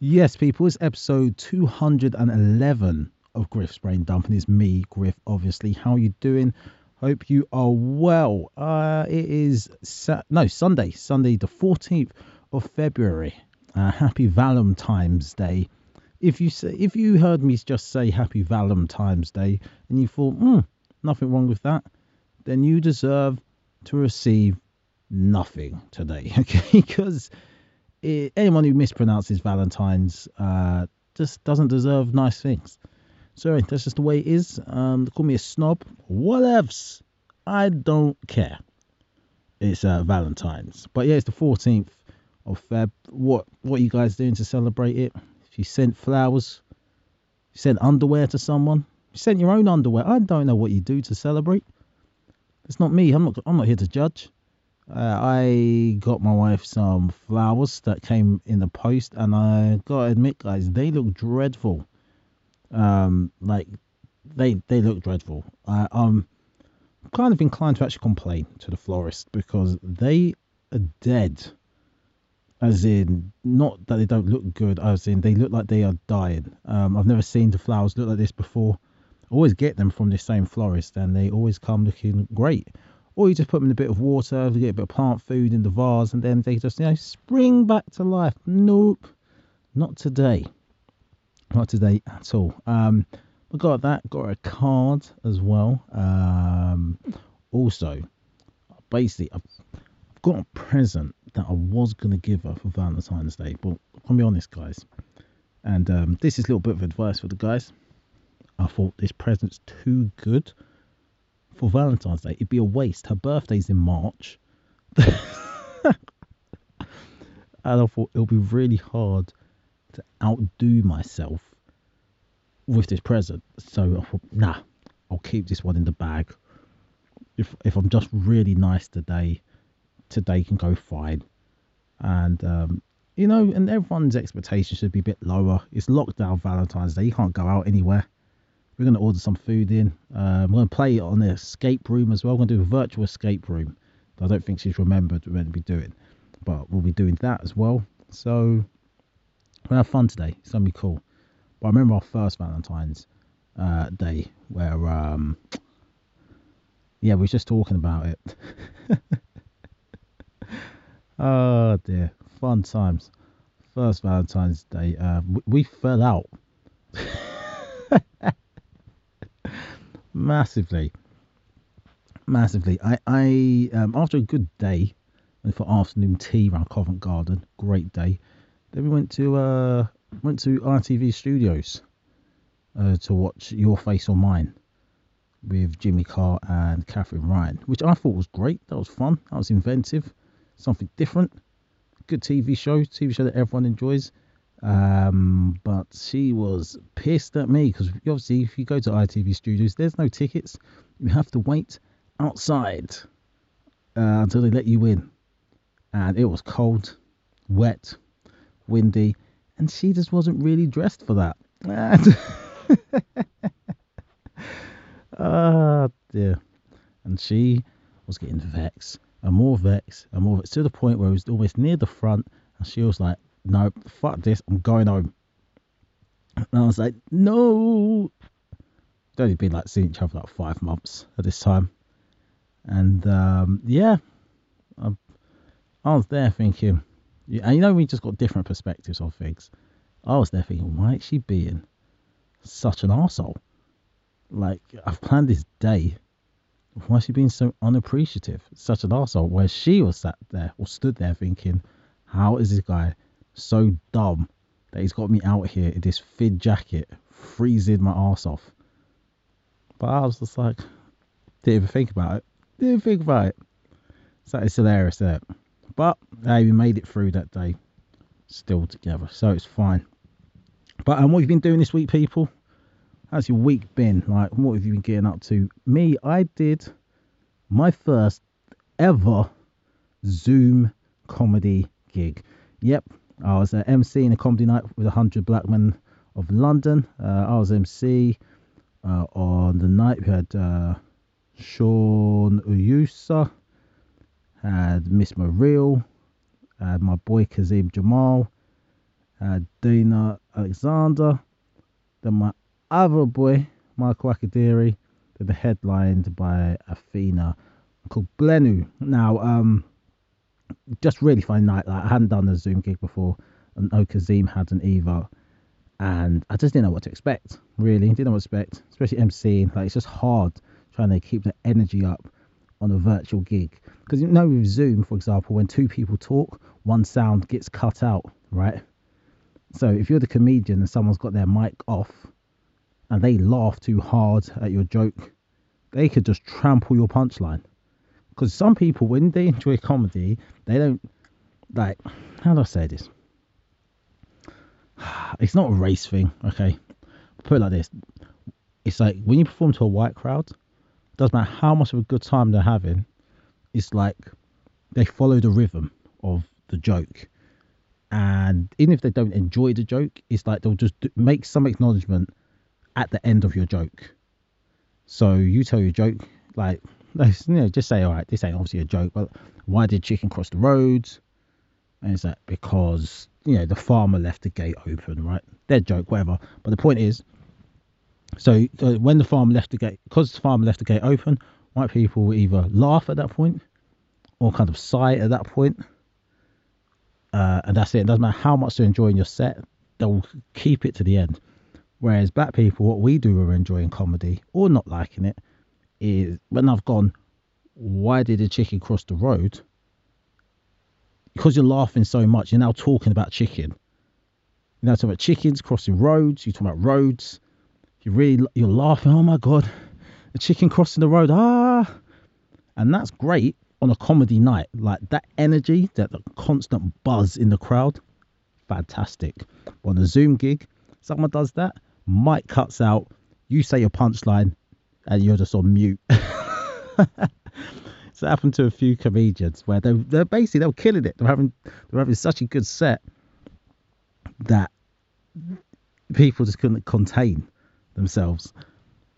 Yes, people, it's episode 211 of Griff's Brain Dump, and it's me, Griff, obviously. How are you doing? Hope you are well. Uh, it is, Sa- no, Sunday, Sunday the 14th of February. Uh, happy Valentine's Day. If you say, if you heard me just say Happy Valentine's Day and you thought, hmm, nothing wrong with that, then you deserve to receive nothing today, okay? Because it, anyone who mispronounces Valentine's uh, just doesn't deserve nice things. Sorry, that's just the way it is. Um, call me a snob, whatevs. I don't care. It's uh, Valentine's, but yeah, it's the 14th of Feb. What what you guys doing to celebrate it? If you sent flowers, you sent underwear to someone, you sent your own underwear. I don't know what you do to celebrate. It's not me. I'm not. I'm not here to judge. Uh, I got my wife some flowers that came in the post, and I gotta admit, guys, they look dreadful. Um, like they they look dreadful. I, I'm kind of inclined to actually complain to the florist because they are dead. As in, not that they don't look good, as in they look like they are dying. Um, I've never seen the flowers look like this before. I always get them from the same florist, and they always come looking great. Or you just put them in a bit of water, get a bit of plant food in the vase, and then they just you know spring back to life. Nope, not today. Not today at all. Um, we got that. Got a card as well. Um, also, basically, I've, I've got a present that I was gonna give her for Valentine's Day, but I'll be honest, guys. And um, this is a little bit of advice for the guys. I thought this present's too good for Valentine's Day. It'd be a waste. Her birthday's in March. and I thought it'll be really hard to outdo myself with this present. So I thought, nah, I'll keep this one in the bag. If if I'm just really nice today, today can go fine. And um, you know, and everyone's expectations should be a bit lower. It's lockdown Valentine's Day. You can't go out anywhere. We're going to order some food in. Um, we're going to play on the escape room as well. We're going to do a virtual escape room. I don't think she's remembered we're going to be doing, but we'll be doing that as well. So we'll have fun today. It's going to be cool. But I remember our first Valentine's uh, Day where, um, yeah, we were just talking about it. oh dear, fun times. First Valentine's Day, uh, we, we fell out. massively, massively. I, I um, after a good day, for afternoon tea around Covent Garden. Great day. Then we went to uh, went to ITV Studios uh, to watch Your Face or Mine with Jimmy Carr and Katherine Ryan, which I thought was great. That was fun. That was inventive, something different. Good TV show, TV show that everyone enjoys. Um, but she was pissed at me because obviously, if you go to ITV Studios, there's no tickets. You have to wait outside uh, until they let you in. And it was cold, wet, windy, and she just wasn't really dressed for that. Ah, oh, dear. And she was getting vexed and more vexed and more vexed to the point where it was almost near the front, and she was like, no, fuck this, I'm going home. And I was like, no. They'd only been like seeing each other like five months at this time. And um, yeah, I, I, was there thinking, and you know, we just got different perspectives on things. I was there thinking, why is she being such an asshole? Like, I've planned this day. Why is she being so unappreciative? Such an asshole. Where she was sat there or stood there thinking, how is this guy so dumb that he's got me out here in this thin jacket, freezing my ass off. But I was just like, didn't even think about it. Didn't think about it. So it's hilarious there. But hey, we made it through that day, still together, so it's fine. But um, what have you been doing this week, people? How's your week been? Like, what have you been getting up to? Me, I did my first ever Zoom comedy gig. Yep, I was uh, MC in a comedy night with 100 Black Men of London. Uh, I was MC uh, on the night. We had uh, Sean Uyusa, had Miss Maril, had my boy Kazim Jamal, uh, Dana Alexander. Then my other boy, Michael Akadiri, then headlined by Athena called Blenu. Now, um, just really fun night. Like I hadn't done a Zoom gig before, and Okazim hadn't either. And I just didn't know what to expect. Really, didn't know what to expect, especially MCing. Like it's just hard trying to keep the energy up on a virtual gig because you know with Zoom, for example, when two people talk, one sound gets cut out, right? So if you're the comedian and someone's got their mic off and they laugh too hard at your joke, they could just trample your punchline. Because some people, when they enjoy comedy, they don't like. How do I say this? It's not a race thing, okay? Put it like this: it's like when you perform to a white crowd, doesn't matter how much of a good time they're having, it's like they follow the rhythm of the joke. And even if they don't enjoy the joke, it's like they'll just make some acknowledgement at the end of your joke. So you tell your joke, like, you know, just say, all right, this ain't obviously a joke, but why did chicken cross the roads? And it's like, because, you know, the farmer left the gate open, right? Their joke, whatever. But the point is, so, so when the farmer left the gate, because the farmer left the gate open, white people either laugh at that point or kind of sigh at that point. Uh, and that's it. It doesn't matter how much they're enjoying your set, they'll keep it to the end. Whereas black people, what we do when we're enjoying comedy or not liking it is when I've gone, why did the chicken cross the road? Because you're laughing so much, you're now talking about chicken. You're now talking about chickens crossing roads. You're talking about roads. You really you're laughing. Oh my god, a chicken crossing the road. Ah, and that's great on a comedy night. Like that energy, that constant buzz in the crowd, fantastic. But on a Zoom gig, someone does that, mic cuts out, you say your punchline, and you're just on mute. it's happened to a few comedians where they they're basically they were killing it. They're having they're having such a good set that people just couldn't contain themselves.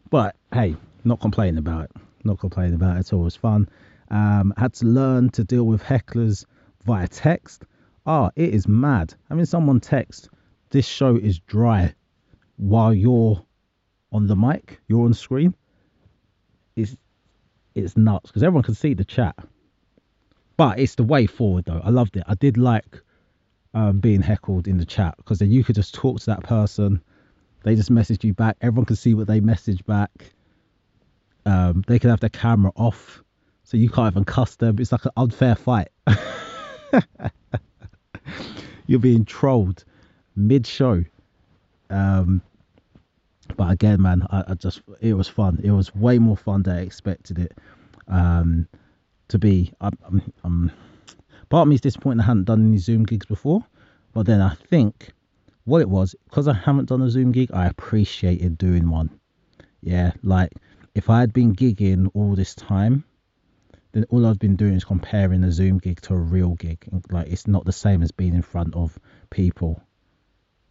But hey, not complaining about it. Not complaining about it. It's always fun. Um, had to learn to deal with hecklers via text. Ah, it is mad. I mean, someone text, this show is dry while you're on the mic, you're on screen. It's it's nuts because everyone can see the chat. But it's the way forward though. I loved it. I did like um, being heckled in the chat because then you could just talk to that person. They just message you back. Everyone can see what they message back. Um, they can have their camera off, so you can't even cuss them. It's like an unfair fight. You're being trolled mid-show. Um, but again, man, I, I, just it was fun. It was way more fun than I expected it um, to be. I'm, I'm, I'm, part of me is disappointed I hadn't done any Zoom gigs before, but then I think what it was because I haven't done a Zoom gig, I appreciated doing one. Yeah, like if I had been gigging all this time, then all I've been doing is comparing a Zoom gig to a real gig. Like it's not the same as being in front of people.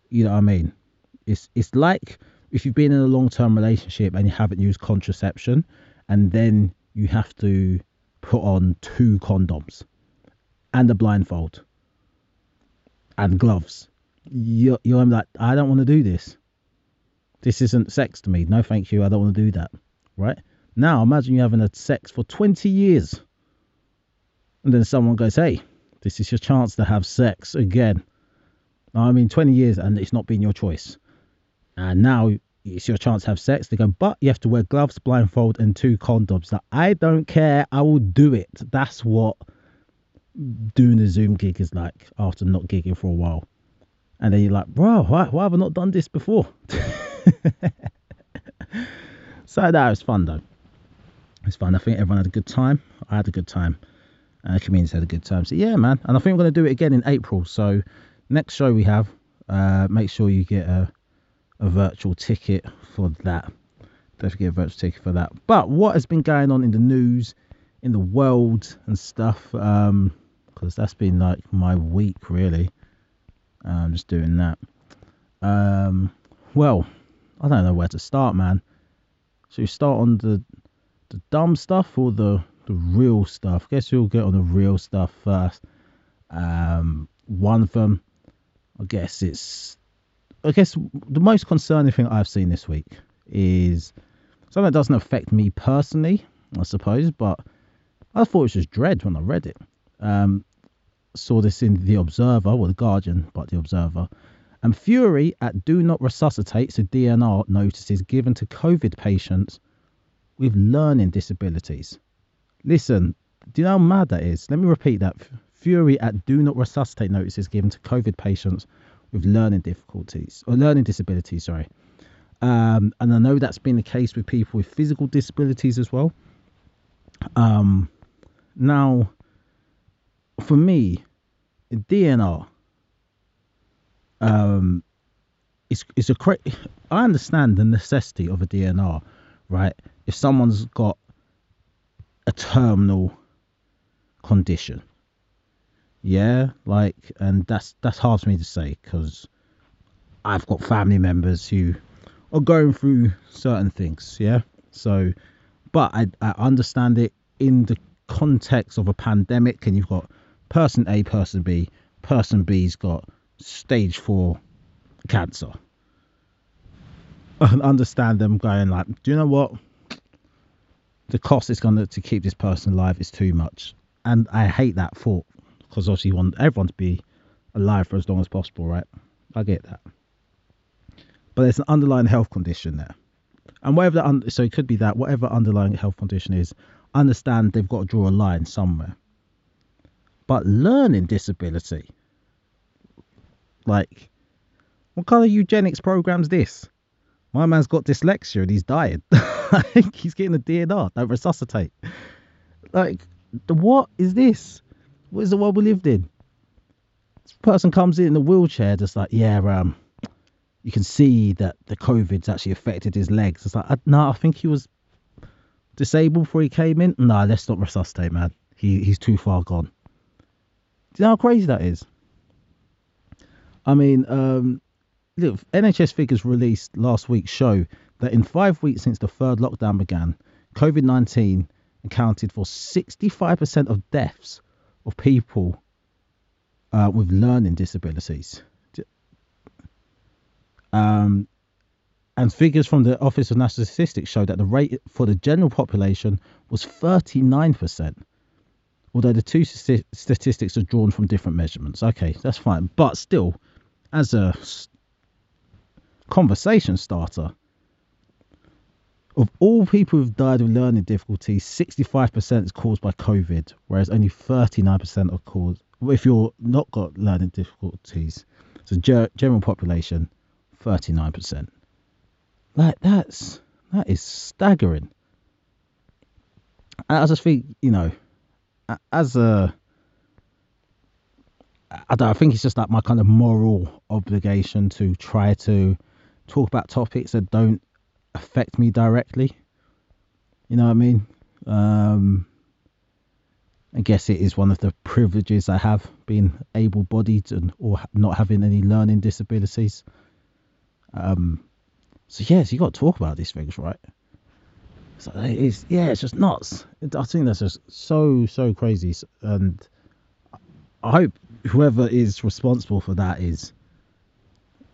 You know what I mean? It's it's like if you've been in a long term relationship and you haven't used contraception, and then you have to put on two condoms and a blindfold and gloves. You're, you're like, I don't want to do this. This isn't sex to me. No, thank you. I don't want to do that. Right? Now, imagine you having a sex for 20 years. And then someone goes, hey, this is your chance to have sex again. I mean, 20 years and it's not been your choice and now it's your chance to have sex. They go, but you have to wear gloves, blindfold, and two condoms. Like, I don't care. I will do it. That's what doing a Zoom gig is like after not gigging for a while. And then you're like, bro, why, why have I not done this before? so that was fun though. It's fun. I think everyone had a good time. I had a good time. And the community had a good time. So yeah, man. And I think we're going to do it again in April. So next show we have, uh, make sure you get a a virtual ticket for that. Don't forget a virtual ticket for that. But what has been going on in the news, in the world and stuff? Because um, that's been like my week really. I'm just doing that. Um, well, I don't know where to start, man. Should we start on the the dumb stuff or the the real stuff? Guess we'll get on the real stuff first. Um, one of them I guess it's I guess the most concerning thing I've seen this week is something that doesn't affect me personally, I suppose, but I thought it was just dread when I read it. Um, saw this in The Observer, or The Guardian, but The Observer. And fury at do not resuscitate, so DNR notices given to COVID patients with learning disabilities. Listen, do you know how mad that is? Let me repeat that. Fury at do not resuscitate notices given to COVID patients with learning difficulties or learning disabilities, sorry. Um, and I know that's been the case with people with physical disabilities as well. Um, now, for me, DNR, um, it's it's a cra- I understand the necessity of a DNR, right? If someone's got a terminal condition, yeah, like, and that's that's hard for me to say because I've got family members who are going through certain things, yeah. So, but I I understand it in the context of a pandemic, and you've got person A, person B, person B's got stage four cancer. I understand them going like, do you know what? The cost is going to keep this person alive is too much, and I hate that thought because obviously you want everyone to be alive for as long as possible, right? I get that. But there's an underlying health condition there. And whatever that, un- so it could be that whatever underlying health condition is, understand they've got to draw a line somewhere. But learning disability, like, what kind of eugenics program's this? My man's got dyslexia and he's dying. he's getting a DNR. Don't resuscitate. Like, what is this? What is the world we lived in? This person comes in in a wheelchair, just like, yeah, um, you can see that the COVID's actually affected his legs. It's like, no, I think he was disabled before he came in. No, let's not resuscitate, man. He he's too far gone. Do you know how crazy that is? I mean, um, look, NHS figures released last week show that in five weeks since the third lockdown began, COVID 19 accounted for 65% of deaths of people uh, with learning disabilities. Um, and figures from the Office of National Statistics show that the rate for the general population was 39%, although the two st- statistics are drawn from different measurements. Okay, that's fine. But still, as a conversation starter, of all people who've died of learning difficulties, 65% is caused by COVID, whereas only 39% are caused if you're not got learning difficulties. So general population, 39%. Like that's that is staggering. I just think, you know, as a I don't I think it's just like my kind of moral obligation to try to talk about topics that don't affect me directly. You know what I mean? Um, I guess it is one of the privileges I have being able-bodied and or not having any learning disabilities. Um, so yes, you got to talk about these things, right? So it's yeah, it's just nuts. I think that's just so so crazy, and I hope whoever is responsible for that is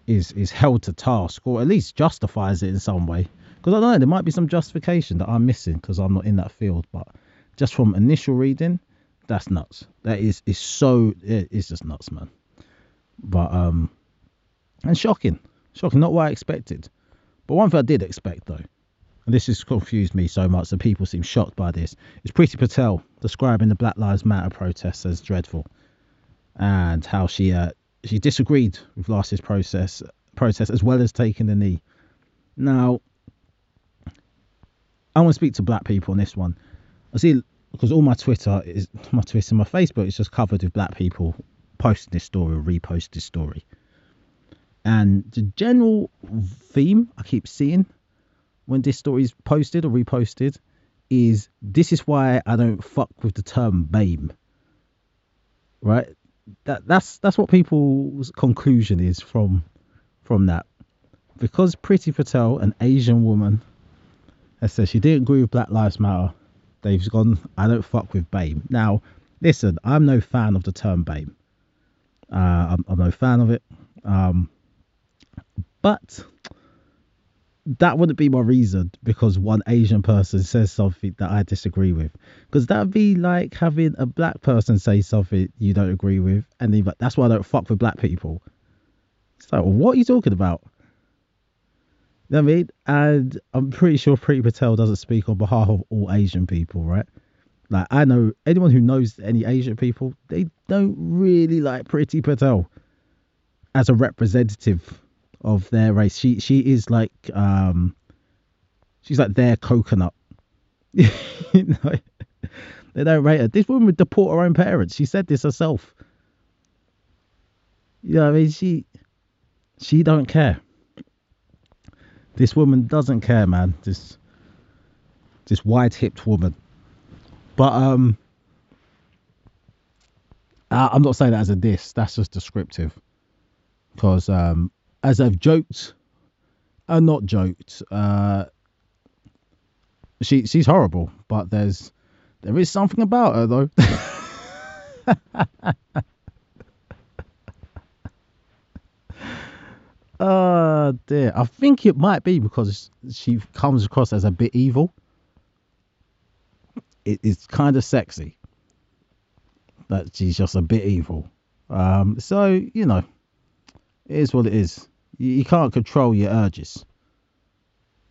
is is held to task or at least justifies it in some way. Because I don't know, there might be some justification that I'm missing because I'm not in that field. But just from initial reading, that's nuts. That is is so it's just nuts, man. But um, and shocking, shocking. Not what I expected. But one thing I did expect though, and this has confused me so much that people seem shocked by this, is Priti Patel describing the Black Lives Matter protests as dreadful, and how she uh, she disagreed with year's process protest as well as taking the knee. Now, I want to speak to black people on this one. I see because all my Twitter is my Twitter and my Facebook is just covered with black people posting this story or repost this story. And the general theme I keep seeing when this story is posted or reposted is this is why I don't fuck with the term BAME. Right? That that's that's what people's conclusion is from from that. Because Priti Patel, an Asian woman, has said she didn't agree with Black Lives Matter, they've gone, I don't fuck with BAME. Now, listen, I'm no fan of the term BAME. Uh, I'm, I'm no fan of it. Um, but that wouldn't be my reason because one Asian person says something that I disagree with. Because that'd be like having a black person say something you don't agree with, and then like, that's why I don't fuck with black people. So what are you talking about? You know what I mean? And I'm pretty sure Priti Patel doesn't speak on behalf of all Asian people, right? Like I know anyone who knows any Asian people, they don't really like Priti Patel as a representative of their race. She she is like um she's like their coconut. they don't rate her. This woman would deport her own parents. She said this herself. You know, I mean, she she don't care. This woman doesn't care, man. This this wide hipped woman. But um, I'm not saying that as a diss. That's just descriptive. Because um, as I've joked, uh, not joked, uh, she she's horrible. But there's there is something about her though. Oh dear. I think it might be because she comes across as a bit evil it, it's kind of sexy that she's just a bit evil. Um, so you know, it is what it is. You, can't control your urges.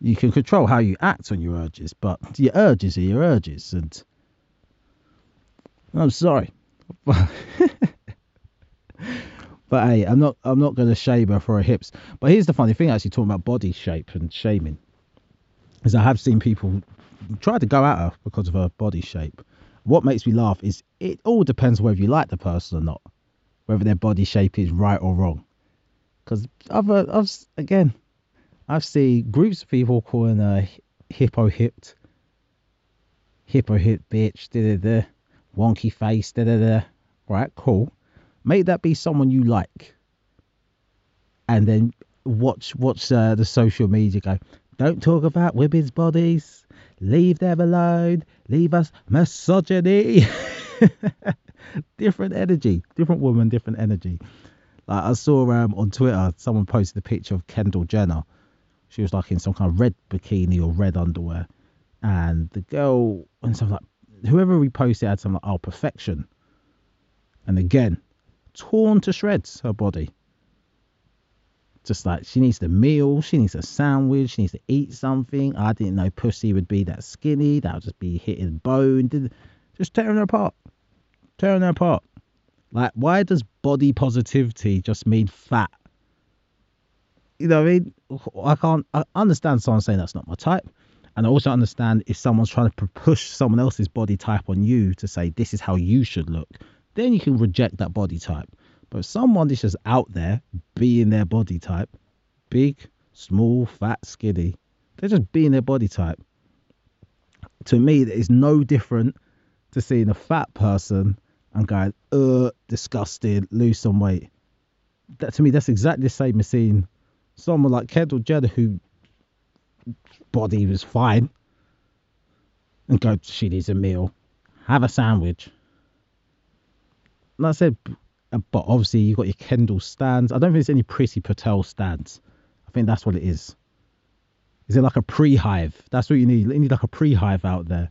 You can control how you act on your urges, but your urges are your urges, and I'm sorry. but hey, I'm not I'm not going to shame her for her hips. But here's the funny thing, actually, talking about body shape and shaming, is I have seen people try to go at her because of her body shape. What makes me laugh is it all depends whether you like the person or not, whether their body shape is right or wrong. Because uh, I've again, I've seen groups of people calling her hippo hipped, hippo hip bitch, da da da, wonky face, da da da. Right, cool. Make that be someone you like, and then watch watch uh, the social media go. Don't talk about women's bodies Leave them alone. Leave us misogyny. different energy. Different woman, different energy. Like I saw um, on Twitter, someone posted a picture of Kendall Jenner. She was like in some kind of red bikini or red underwear. And the girl, and something like, whoever reposted had something like, oh, perfection. And again, torn to shreds, her body just like she needs a meal, she needs a sandwich, she needs to eat something. I didn't know pussy would be that skinny, that would just be hitting bone, just tearing her apart, tearing her apart. Like, why does body positivity just mean fat? You know what I mean? I can't I understand someone saying that's not my type. And I also understand if someone's trying to push someone else's body type on you to say this is how you should look, then you can reject that body type. But if someone is just out there being their body type, big, small, fat, skinny, they're just being their body type. To me, that is no different to seeing a fat person and going, uh, disgusted, lose some weight. That to me, that's exactly the same as seeing someone like Kendall Jenner who body was fine and go, she needs a meal, have a sandwich. And I said, uh, but obviously you've got your Kendall stands. I don't think there's any Priti Patel stands. I think that's what it is. Is it like a pre-hive? That's what you need. You need like a pre-hive out there.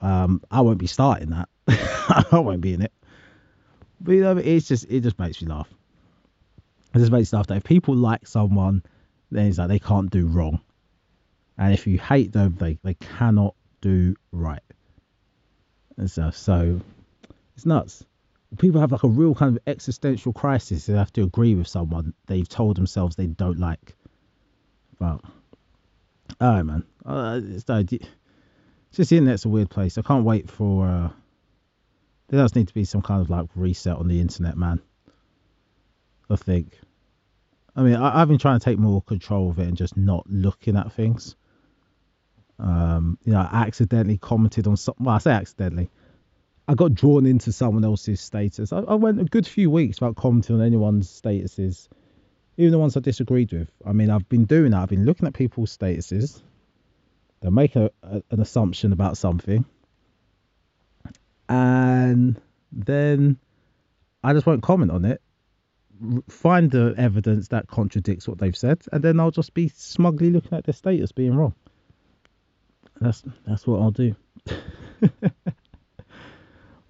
Um, I won't be starting that. I won't be in it. But you know, it's just it just makes me laugh. It just makes me laugh that if people like someone, then it's like they can't do wrong, and if you hate them, they they cannot do right. And so, so it's nuts people have like a real kind of existential crisis. They have to agree with someone they've told themselves they don't like. But, right, man. Uh, it's, no, it's just the internet's a weird place. I can't wait for. Uh, there does need to be some kind of like reset on the internet, man. I think. I mean, I, have been trying to take more control of it and just not looking at things. Um, you know, I accidentally commented on something. Well, I say accidentally. I got drawn into someone else's status. I, I, went a good few weeks without commenting on anyone's statuses, even the ones I disagreed with. I mean, I've been doing that. I've been looking at people's statuses. They're making a, a, an assumption about something, and then I just won't comment on it find the evidence that contradicts what they've said, and then I'll just be smugly looking at their status being wrong. That's that's what I'll do.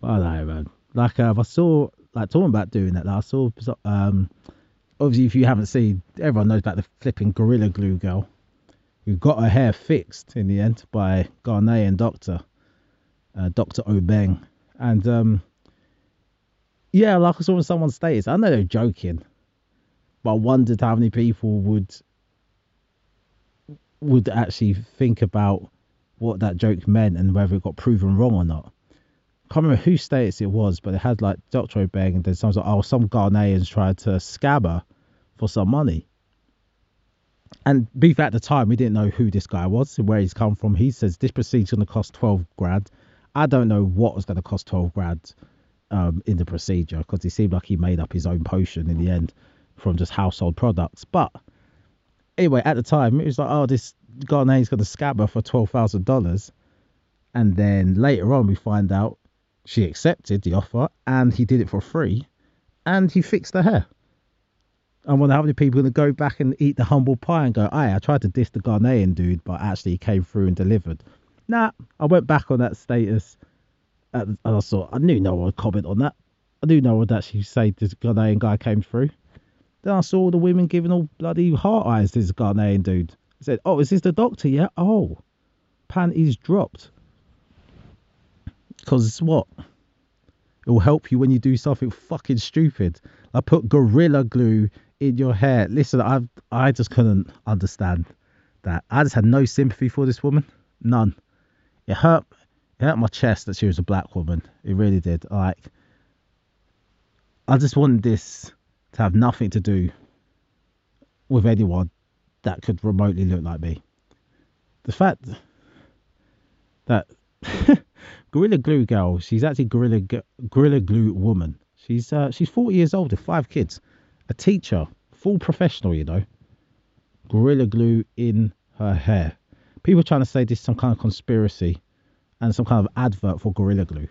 Well I know, man. Like uh, I saw, like talking about doing that. Like, I saw, um, obviously, if you haven't seen, everyone knows about the flipping gorilla glue girl who got her hair fixed in the end by Ghanaian doctor, uh, Doctor Obeng, and um, yeah, like I saw on someone's status. I know they're joking, but I wondered how many people would would actually think about what that joke meant and whether it got proven wrong or not. I can't remember whose status it was, but it had like Dr. Obeng and then someone's like, oh, some Ghanaians tried to scab her for some money. And beef at the time, we didn't know who this guy was where he's come from. He says this procedure's going to cost 12 grand. I don't know what was going to cost 12 grand um, in the procedure because he seemed like he made up his own potion in the end from just household products. But anyway, at the time, it was like, oh, this Ghanaian's got scab her for $12,000. And then later on, we find out she accepted the offer and he did it for free and he fixed her hair. I wonder how many people are going to go back and eat the humble pie and go, "Hey, I tried to diss the Ghanaian dude, but actually he came through and delivered." Nah, I went back on that status and I thought I knew no one would comment on that. I knew no one would actually say this Ghanaian guy came through. Then I saw all the women giving all bloody heart eyes to this Ghanaian dude. I said, "Oh, is this the doctor? Yeah. Oh, panties dropped." Because what? It will help you when you do something fucking stupid. I put gorilla glue in your hair. Listen, I I just couldn't understand that. I just had no sympathy for this woman. None. It hurt it hurt my chest that she was a black woman. It really did. Like I just wanted this to have nothing to do with anyone that could remotely look like me. The fact that Gorilla Glue girl, she's actually Gorilla Gorilla Glue woman. She's uh, she's 40 years old with five kids, a teacher, full professional, you know. Gorilla Glue in her hair. People trying to say this is some kind of conspiracy and some kind of advert for Gorilla Glue.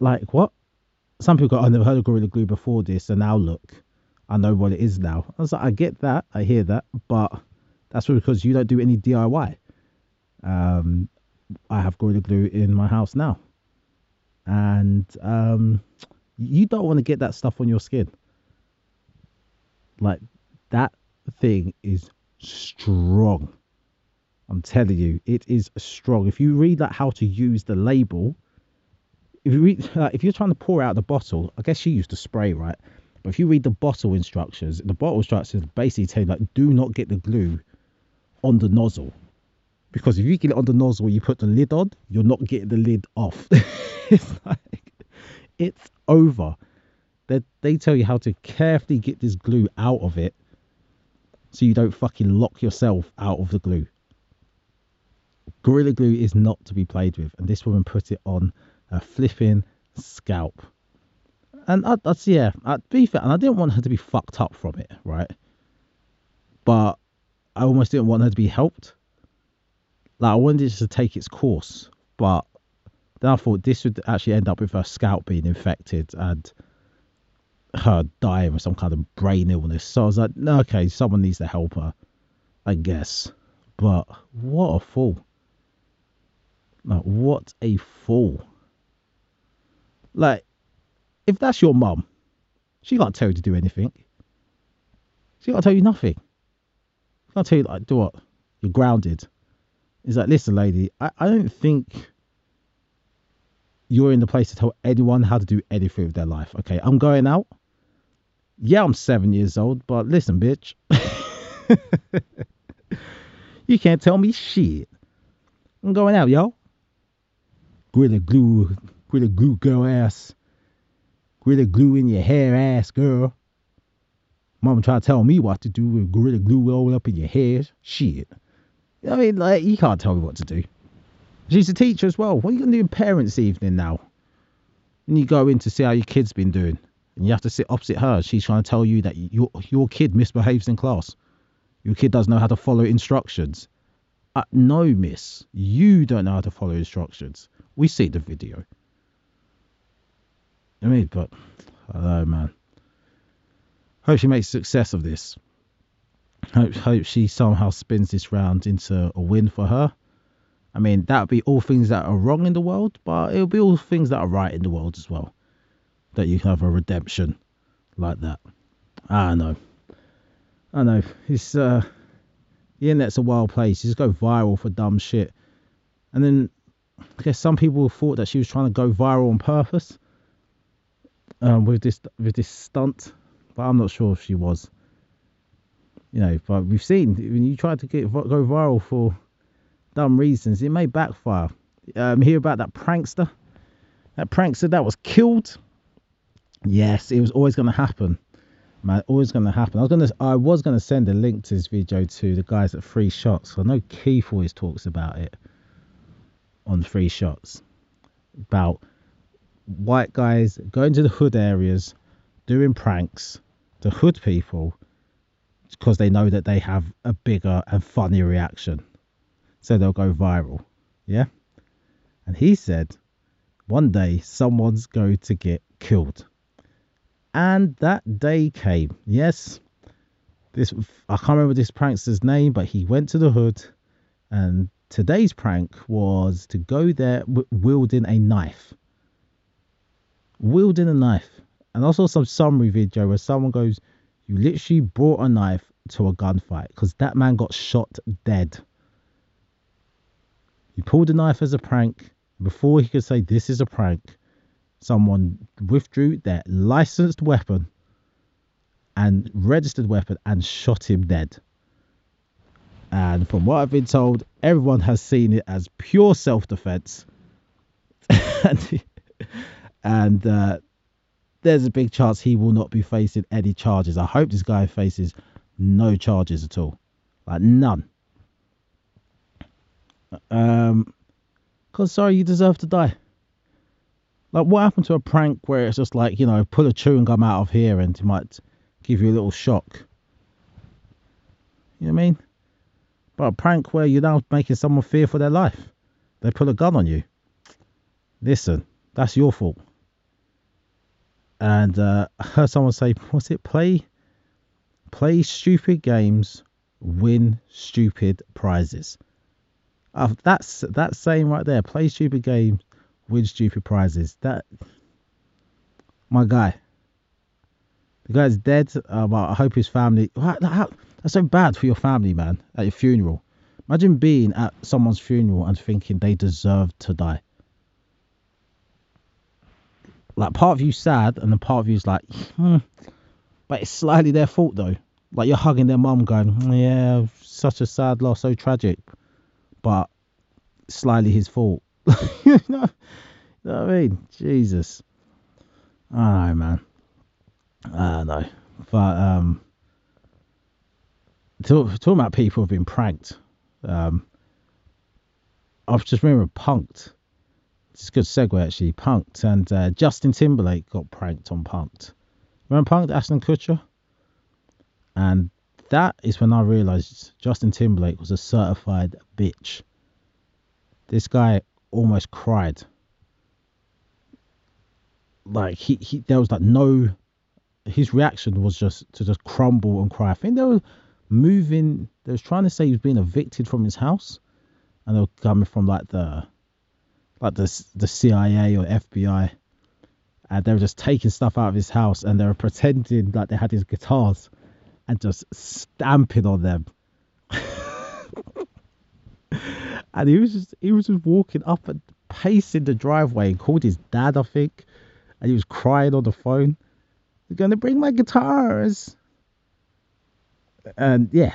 Like what? Some people go, I never heard of Gorilla Glue before this, and now look, I know what it is now. I was like, I get that, I hear that, but that's because you don't do any DIY. Um, I have Gorilla Glue in my house now, and um, you don't want to get that stuff on your skin. Like that thing is strong. I'm telling you, it is strong. If you read like how to use the label, if you read, if you're trying to pour out the bottle, I guess she used to spray, right? But if you read the bottle instructions, the bottle instructions basically tell you like, do not get the glue on the nozzle, because if you get it on the nozzle, you put the lid on, you're not getting the lid off. it's like it's over. They they tell you how to carefully get this glue out of it, so you don't fucking lock yourself out of the glue. Gorilla Glue is not to be played with, and this woman put it on a flipping scalp. And I, yeah, I'd be fair, and I didn't want her to be fucked up from it, right? But I almost didn't want her to be helped. Like I wanted it to take its course, but then I thought this would actually end up with her scalp being infected and her dying with some kind of brain illness. So I was like, okay, someone needs to help her, I guess. But what a fool! Like, what a fool. Like, if that's your mum, she can't tell you to do anything. She can't tell you nothing. She can't tell you, like, do what? You're grounded. It's like, listen, lady, I, I don't think you're in the place to tell anyone how to do anything with their life. Okay, I'm going out. Yeah, I'm seven years old, but listen, bitch. you can't tell me shit. I'm going out, yo. Gorilla glue, gorilla glue girl ass. Gorilla glue in your hair ass girl. Mama try to tell me what to do with gorilla glue all up in your hair. Shit. I mean, like, you can't tell me what to do. She's a teacher as well. What are you going to do in parents' evening now? And you go in to see how your kid's been doing, and you have to sit opposite her, she's trying to tell you that your your kid misbehaves in class. Your kid doesn't know how to follow instructions. Uh, no, miss, you don't know how to follow instructions. We see the video. I mean, but I know, man. hope she makes success of this. Hope hope she somehow spins this round into a win for her. I mean, that would be all things that are wrong in the world, but it'll be all things that are right in the world as well. That you can have a redemption like that. I know. I know. It's uh the internet's a wild place. You just go viral for dumb shit. And then I guess some people thought that she was trying to go viral on purpose um, with this with this stunt, but I'm not sure if she was. You know, but we've seen when you try to get go viral for dumb reasons, it may backfire. Um, hear about that prankster? That prankster that was killed. Yes, it was always going to happen. Man, always going to happen. I was going to, I was going to send a link to this video to the guys at Free Shots. I know Keith always talks about it on Free Shots about white guys going to the hood areas, doing pranks to hood people because they know that they have a bigger and funnier reaction. So they'll go viral. Yeah? And he said, one day someone's going to get killed. And that day came. Yes. This I can't remember this prankster's name, but he went to the hood and today's prank was to go there wielding a knife wielding a knife. And also some summary video where someone goes, You literally brought a knife to a gunfight because that man got shot dead. You pulled a knife as a prank. Before he could say this is a prank, someone withdrew their licensed weapon and registered weapon and shot him dead. And from what I've been told, everyone has seen it as pure self defense. and and uh, there's a big chance he will not be facing any charges. I hope this guy faces no charges at all, like none. Um, cause sorry, you deserve to die. Like, what happened to a prank where it's just like you know, pull a chewing gum out of here and it might give you a little shock. You know what I mean? But a prank where you're now making someone fear for their life. They put a gun on you. Listen, that's your fault and uh, I heard someone say, "What's it? Play, play stupid games, win stupid prizes." Uh, that's that saying right there. Play stupid games, win stupid prizes. That my guy. The guy's dead. Uh, well, I hope his family. How that's so bad for your family, man. At your funeral. Imagine being at someone's funeral and thinking they deserve to die like part of you sad and the part of you's like hmm. but it's slightly their fault though like you're hugging their mum going yeah such a sad loss so tragic but slightly his fault you, know, what i mean jesus i man i don't know but um talk, talking about people who've been pranked um I've just remember punked it's a good segue actually. Punked and uh, Justin Timberlake got pranked on Punked. Remember Punked, Ashton Kutcher? And that is when I realized Justin Timberlake was a certified bitch. This guy almost cried. Like he, he there was like no his reaction was just to just crumble and cry. I think they were moving they was trying to say he was being evicted from his house and they were coming from like the like the the CIA or FBI, and they were just taking stuff out of his house and they were pretending like they had his guitars and just stamping on them. and he was just he was just walking up and pacing the driveway and called his dad, I think, and he was crying on the phone. They're gonna bring my guitars. And yeah.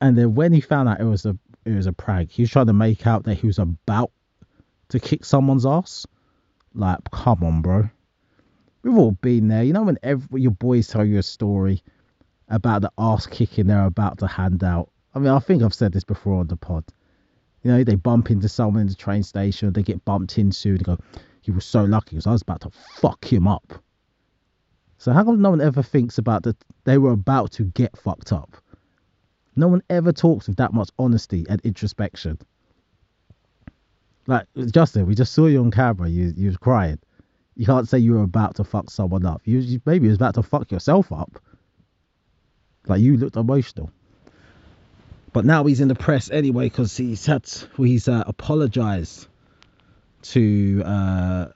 And then when he found out it was a it was a prank, he was trying to make out that he was about to kick someone's ass. Like, come on, bro. We've all been there. You know when every, your boys tell you a story about the ass kicking they're about to hand out. I mean, I think I've said this before on the pod. You know, they bump into someone in the train station, they get bumped into, they go, he was so lucky because I was about to fuck him up. So how come no one ever thinks about that they were about to get fucked up? No one ever talks with that much honesty and introspection. Like Justin, we just saw you on camera. You you was crying. You can't say you were about to fuck someone up. You, you maybe you was about to fuck yourself up. Like you looked emotional. But now he's in the press anyway because he's had he's uh, apologized to uh,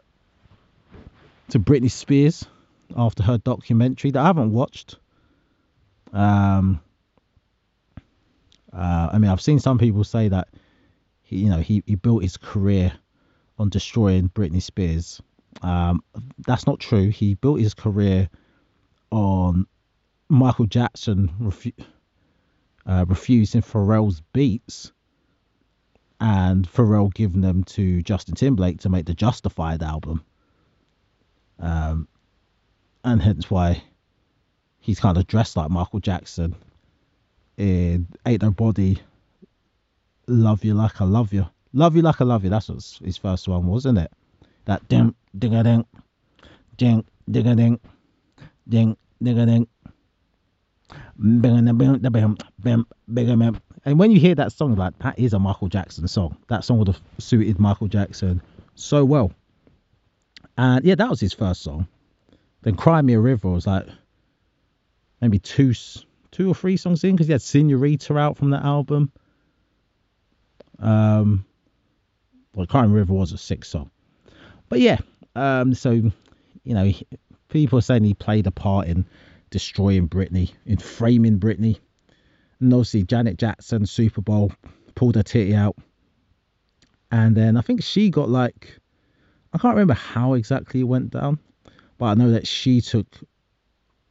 to Britney Spears after her documentary that I haven't watched. Um, uh, I mean, I've seen some people say that he, you know, he, he built his career on destroying Britney Spears. Um, that's not true. He built his career on Michael Jackson refu- uh, refusing Pharrell's beats and Pharrell giving them to Justin Timberlake to make the Justified album. Um, and hence why he's kind of dressed like Michael Jackson in Ain't Nobody Love You Like I Love You. Love You Like I Love You, that's what his first one was, isn't it? That ding, ding a ding, ding, ding a ding, ding, ding a ding. And when you hear that song, like that is a Michael Jackson song. That song would have suited Michael Jackson so well. And yeah, that was his first song. Then Cry Me a River was like maybe two, two or three songs in because he had Senorita out from that album. Um, well, Cry Me a River was a six song, but yeah. Um, so you know, people saying he played a part in destroying Britney, in framing Britney. And obviously, Janet Jackson, Super Bowl, pulled her titty out. And then I think she got like, I can't remember how exactly it went down, but I know that she took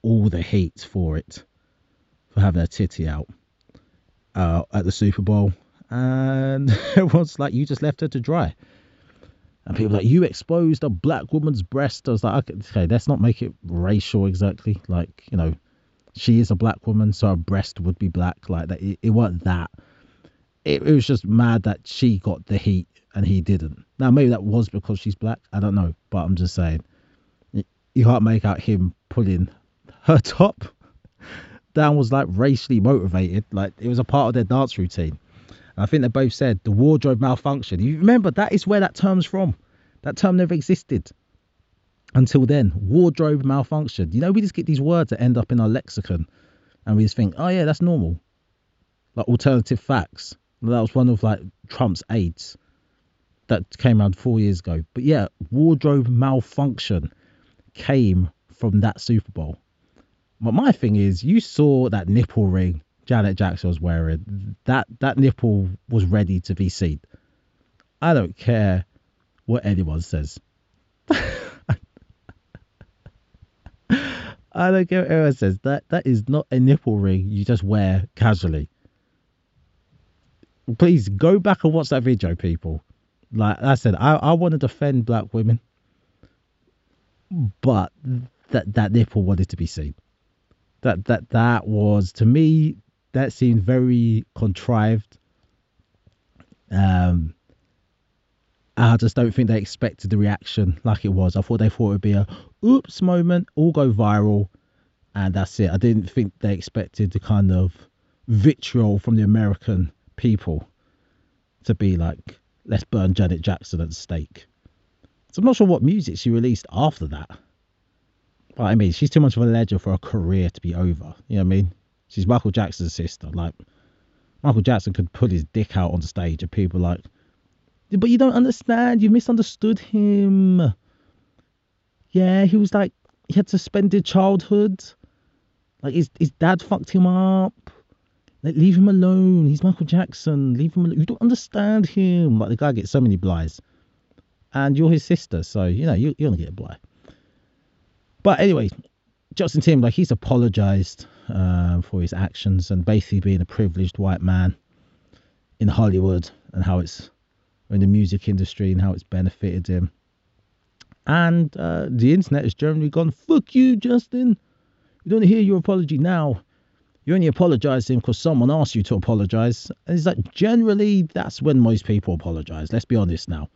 all the heat for it, for having her titty out uh, at the Super Bowl. And it was like, you just left her to dry. And people like, you exposed a black woman's breast. I was like, okay, let's not make it racial exactly. Like, you know, she is a black woman, so her breast would be black. Like that, it, it wasn't that. It, it was just mad that she got the heat and he didn't. Now maybe that was because she's black. I don't know, but I'm just saying, you can't make out him pulling her top down was like racially motivated. Like it was a part of their dance routine. I think they both said the wardrobe malfunction. You remember that is where that term's from. That term never existed until then. Wardrobe malfunction. You know, we just get these words that end up in our lexicon and we just think, oh yeah, that's normal. Like alternative facts. That was one of like Trump's aides that came around four years ago. But yeah, wardrobe malfunction came from that Super Bowl. But my thing is, you saw that nipple ring Janet Jackson was wearing, that that nipple was ready to be seen. I don't care what anyone says. I don't care what anyone says. That that is not a nipple ring you just wear casually. Please go back and watch that video, people. Like I said, I, I want to defend black women, but that that nipple wanted to be seen. That that that was to me that seemed very contrived. Um, I just don't think they expected the reaction like it was. I thought they thought it would be a oops moment, all go viral, and that's it. I didn't think they expected the kind of vitriol from the American people to be like, let's burn Janet Jackson at the stake. So I'm not sure what music she released after that. But I mean, she's too much of a legend for her career to be over. You know what I mean? She's Michael Jackson's sister. Like Michael Jackson could put his dick out on the stage and people like, but you don't understand. You misunderstood him. Yeah, he was like he had suspended childhood. Like his his dad fucked him up. Like leave him alone. He's Michael Jackson. Leave him alone. You don't understand him. Like the guy gets so many blighs, and you're his sister, so you know you, you're gonna get a blight. But anyway, Justin Timberlake he's apologized uh, for his actions and basically being a privileged white man in Hollywood and how it's in the music industry and how it's benefited him. And uh, the internet has generally gone, fuck you, Justin. You don't hear your apology now. You only apologize him because someone asked you to apologize. And it's like, generally, that's when most people apologize. Let's be honest now.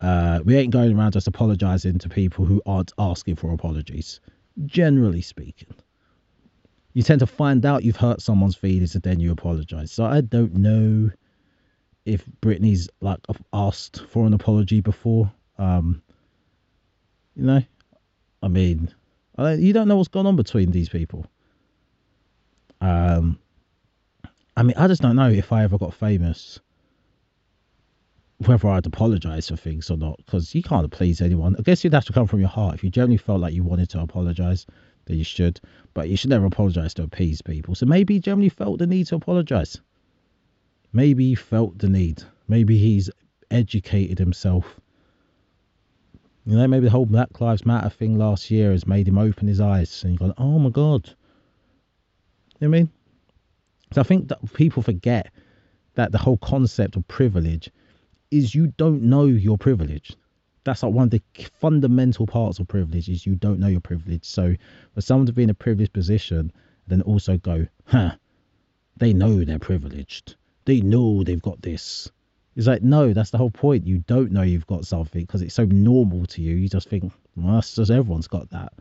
Uh, we ain't going around just apologizing to people who aren't asking for apologies, generally speaking you tend to find out you've hurt someone's feelings and then you apologize. So I don't know if Britney's like asked for an apology before. Um, You know, I mean, I you don't know what's gone on between these people. Um, I mean, I just don't know if I ever got famous, whether I'd apologize for things or not, because you can't please anyone. I guess you'd have to come from your heart. If you generally felt like you wanted to apologize, then you should, but you should never apologize to appease people. So maybe generally felt the need to apologize. Maybe he felt the need. Maybe he's educated himself. You know, maybe the whole Black Lives Matter thing last year has made him open his eyes and gone, oh my God. You know what I mean? So I think that people forget that the whole concept of privilege is you don't know your privilege. That's like one of the fundamental parts of privilege is you don't know your privilege. So for someone to be in a privileged position, then also go, huh, they know they're privileged. They know they've got this. It's like, no, that's the whole point. You don't know you've got something because it's so normal to you. You just think, well, that's just everyone's got that.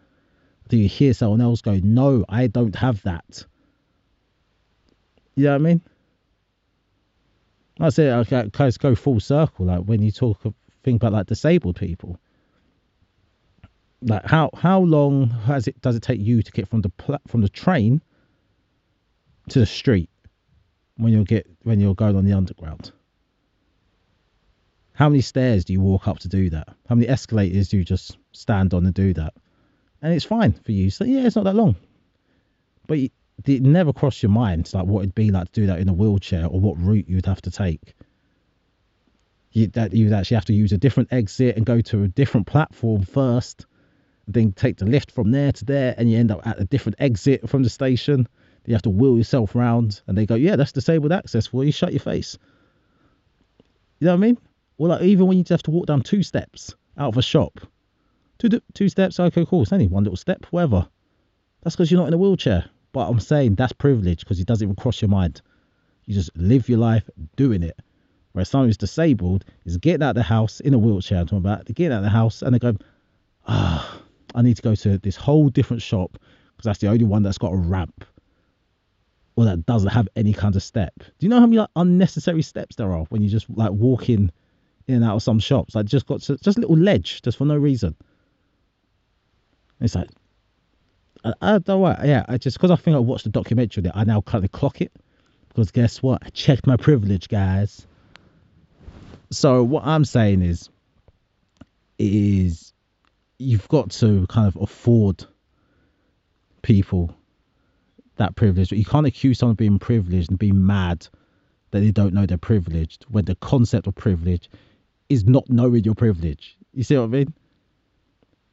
Do you hear someone else go, no, I don't have that? You know what I mean? I say, okay, guys, go full circle. Like when you talk, think about like disabled people. Like how how long has it does it take you to get from the pl- from the train to the street when you get when you're going on the underground? How many stairs do you walk up to do that? How many escalators do you just stand on and do that? And it's fine for you. So yeah, it's not that long. But it never crossed your mind like what it'd be like to do that in a wheelchair or what route you'd have to take. You, that you'd actually have to use a different exit and go to a different platform first, then take the lift from there to there, and you end up at a different exit from the station. You have to wheel yourself around, and they go, "Yeah, that's disabled access for you. Shut your face." You know what I mean? Or like even when you just have to walk down two steps out of a shop, two two steps. Okay, cool. It's only one little step, whatever. That's because you're not in a wheelchair. But I'm saying that's privilege because it doesn't even cross your mind. You just live your life doing it. Whereas someone who's disabled is getting out of the house in a wheelchair. I'm talking about they get out of the house and they go, ah, oh, I need to go to this whole different shop because that's the only one that's got a ramp or that doesn't have any kind of step. Do you know how many like unnecessary steps there are when you just like walking in and out of some shops? Like just got to, just a little ledge just for no reason. It's like I, I don't know. What. Yeah, I just because I think I watched the documentary, I now kind of clock it because guess what? I checked my privilege, guys. So what I'm saying is, is you've got to kind of afford people that privilege. But You can't accuse someone of being privileged and be mad that they don't know they're privileged when the concept of privilege is not knowing your privilege. You see what I mean?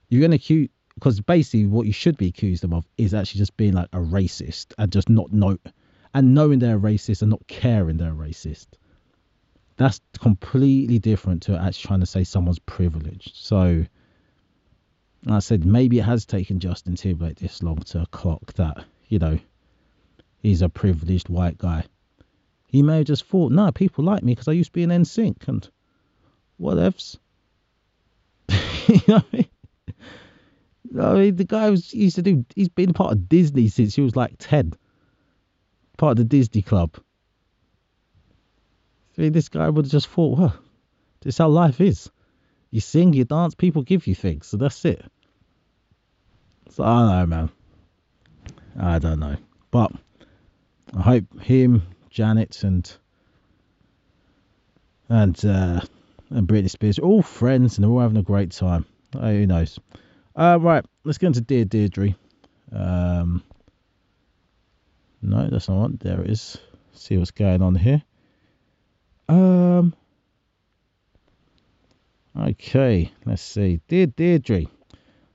You're gonna accuse because basically what you should be accused them of is actually just being like a racist and just not know and knowing they're racist and not caring they're racist. That's completely different to actually trying to say someone's privileged. So like I said maybe it has taken Justin Timberlake this long to clock that, you know, he's a privileged white guy. He may have just thought, no, people like me because I used to be an NSYNC and whatevs. you know I mean? I mean, the guy was used to do. He's been part of Disney since he was like ten. Part of the Disney club. This guy would have just thought, well, this is how life is. You sing, you dance, people give you things, so that's it. So I don't know, man. I don't know, but I hope him, Janet, and and uh, and Britney Spears are all friends and they're all having a great time. Oh, who knows? Uh, right, let's get into Dear Deirdre. Um, no, that's not one. There it is. See what's going on here. Um. Okay, let's see. Dear Deirdre,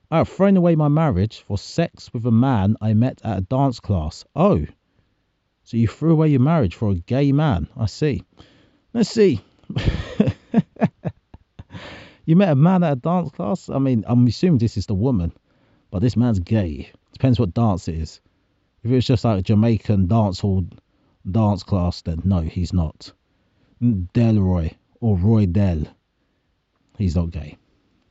I have thrown away my marriage for sex with a man I met at a dance class. Oh, so you threw away your marriage for a gay man? I see. Let's see. You met a man at a dance class? I mean, I'm assuming this is the woman, but this man's gay. Depends what dance it is. If it was just like a Jamaican dance hall dance class, then no, he's not. Delroy or Roy Del, he's not gay.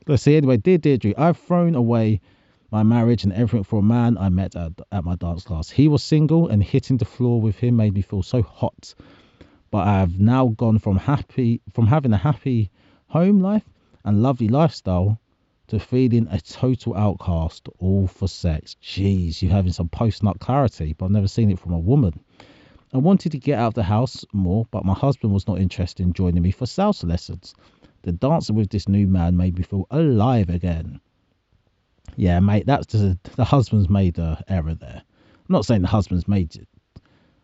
Let's see. Anyway, dear Deirdre, I've thrown away my marriage and everything for a man I met at, at my dance class. He was single, and hitting the floor with him made me feel so hot. But I have now gone from happy, from having a happy home life and lovely lifestyle to feeling a total outcast, all for sex. Jeez, you're having some post nut clarity, but I've never seen it from a woman. I wanted to get out of the house more, but my husband was not interested in joining me for salsa lessons. The dancing with this new man made me feel alive again. Yeah, mate, that's a, the husband's made a error there. I'm not saying the husband's made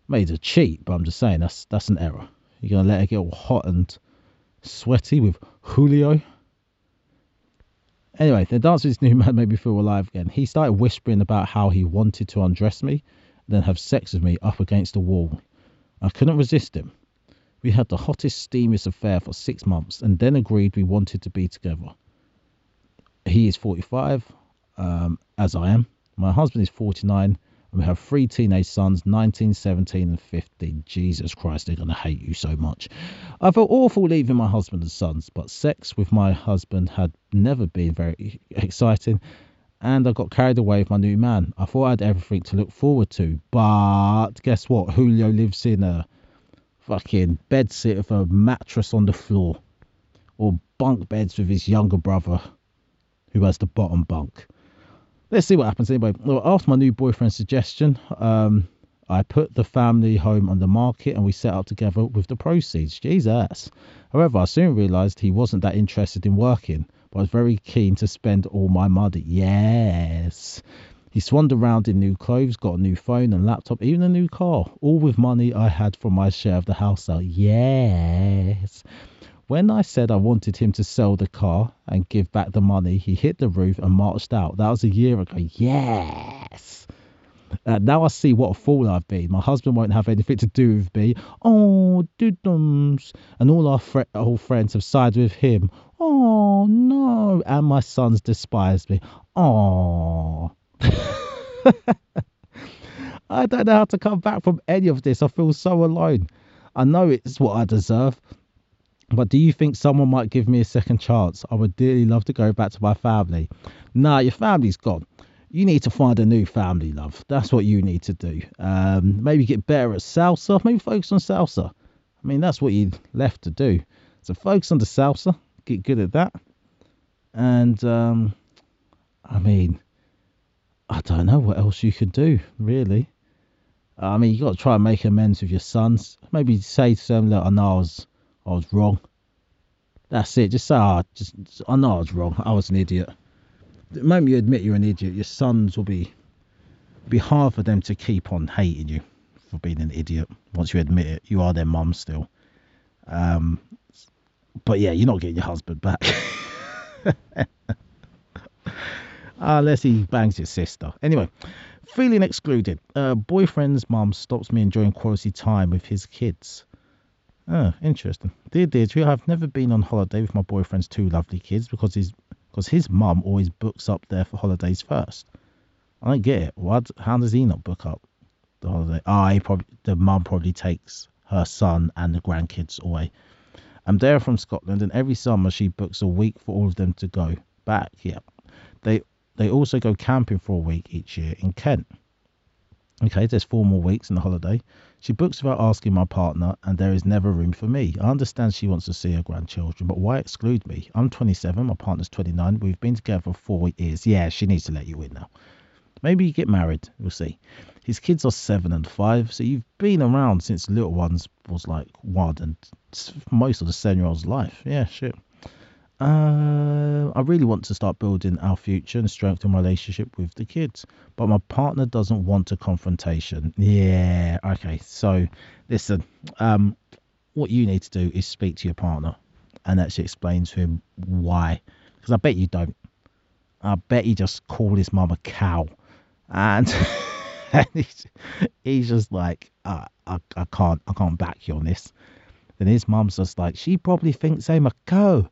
made a cheat, but I'm just saying that's that's an error. You're gonna let her get all hot and sweaty with Julio. Anyway, the dance with this new man made me feel alive again. He started whispering about how he wanted to undress me, then have sex with me up against the wall. I couldn't resist him. We had the hottest, steamiest affair for six months and then agreed we wanted to be together. He is 45, um, as I am. My husband is 49, and we have three teenage sons 19, 17, and 15. Jesus Christ, they're going to hate you so much. I felt awful leaving my husband and sons, but sex with my husband had never been very exciting and I got carried away with my new man. I thought I had everything to look forward to, but guess what? Julio lives in a fucking bed sit with a mattress on the floor, or bunk beds with his younger brother, who has the bottom bunk. Let's see what happens anyway. Well, after my new boyfriend's suggestion, um, I put the family home on the market and we set up together with the proceeds. Jesus. However, I soon realised he wasn't that interested in working but I was very keen to spend all my money. Yes. He swanned around in new clothes, got a new phone and laptop, even a new car, all with money I had from my share of the house sale. Yes. When I said I wanted him to sell the car and give back the money, he hit the roof and marched out. That was a year ago. Yes. Uh, now I see what a fool I've been. My husband won't have anything to do with me. Oh, dudums. And all our fr- old friends have sided with him. Oh, no. And my sons despise me. Oh. I don't know how to come back from any of this. I feel so alone. I know it's what I deserve. But do you think someone might give me a second chance? I would dearly love to go back to my family. Nah, your family's gone. You need to find a new family, love. That's what you need to do. Um, maybe get better at salsa. Maybe focus on salsa. I mean, that's what you left to do. So focus on the salsa. Get good at that. And um, I mean, I don't know what else you could do, really. I mean, you got to try and make amends with your sons. Maybe say to them, "Look, I know I was, I was wrong." That's it. Just say, "Ah, oh, just I know I was wrong. I was an idiot." The moment you admit you're an idiot, your sons will be be hard for them to keep on hating you for being an idiot. Once you admit it, you are their mum still. Um, but yeah, you're not getting your husband back. Unless he bangs his sister. Anyway, feeling excluded. Uh, boyfriend's mum stops me enjoying quality time with his kids. Oh, interesting. Dear Deirdre, I've never been on holiday with my boyfriend's two lovely kids because his because his mum always books up there for holidays first. I don't get it. What? How does he not book up the holiday? Ah, oh, probably the mum probably takes her son and the grandkids away. I'm there from Scotland, and every summer she books a week for all of them to go back. Yeah, they they also go camping for a week each year in Kent. Okay, there's four more weeks in the holiday. She books without asking my partner, and there is never room for me. I understand she wants to see her grandchildren, but why exclude me? I'm 27, my partner's 29. We've been together for four years. Yeah, she needs to let you in now. Maybe you get married. We'll see. His kids are seven and five, so you've been around since little ones was like one and most of the seven year old's life. Yeah, shit. Uh, I really want to start building our future and strengthen my relationship with the kids, but my partner doesn't want a confrontation. Yeah, okay. So, listen, um, what you need to do is speak to your partner and actually explain to him why. Because I bet you don't. I bet he just called his mum a cow, and, and he's, he's, just like, uh, I, I can't, I can't back you on this. Then his mum's just like, she probably thinks I'm a cow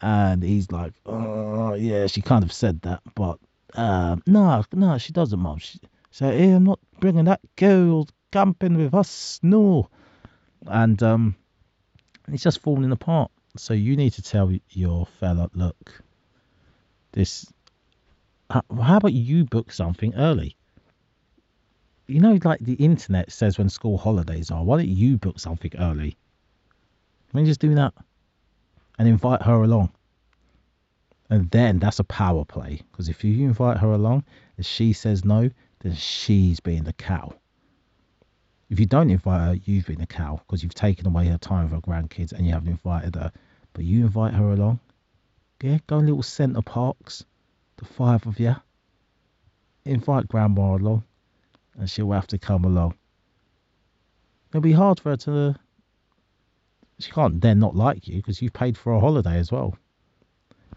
and he's like, "Oh, yeah." She kind of said that, but uh, no, no, she doesn't, mom. She said, "Hey, I'm not bringing that girl camping with us, no." And um, it's just falling apart. So you need to tell your fella, look, this. Uh, how about you book something early? You know, like the internet says when school holidays are. Why don't you book something early? I mean, just do that and invite her along. And then that's a power play. Because if you invite her along and she says no, then she's being the cow. If you don't invite her, you've been the cow because you've taken away her time with her grandkids and you haven't invited her. But you invite her along. Yeah, go little Center Parcs, the five of you. Invite grandma along and she'll have to come along. It'll be hard for her to. She can't then not like you because you've paid for a holiday as well.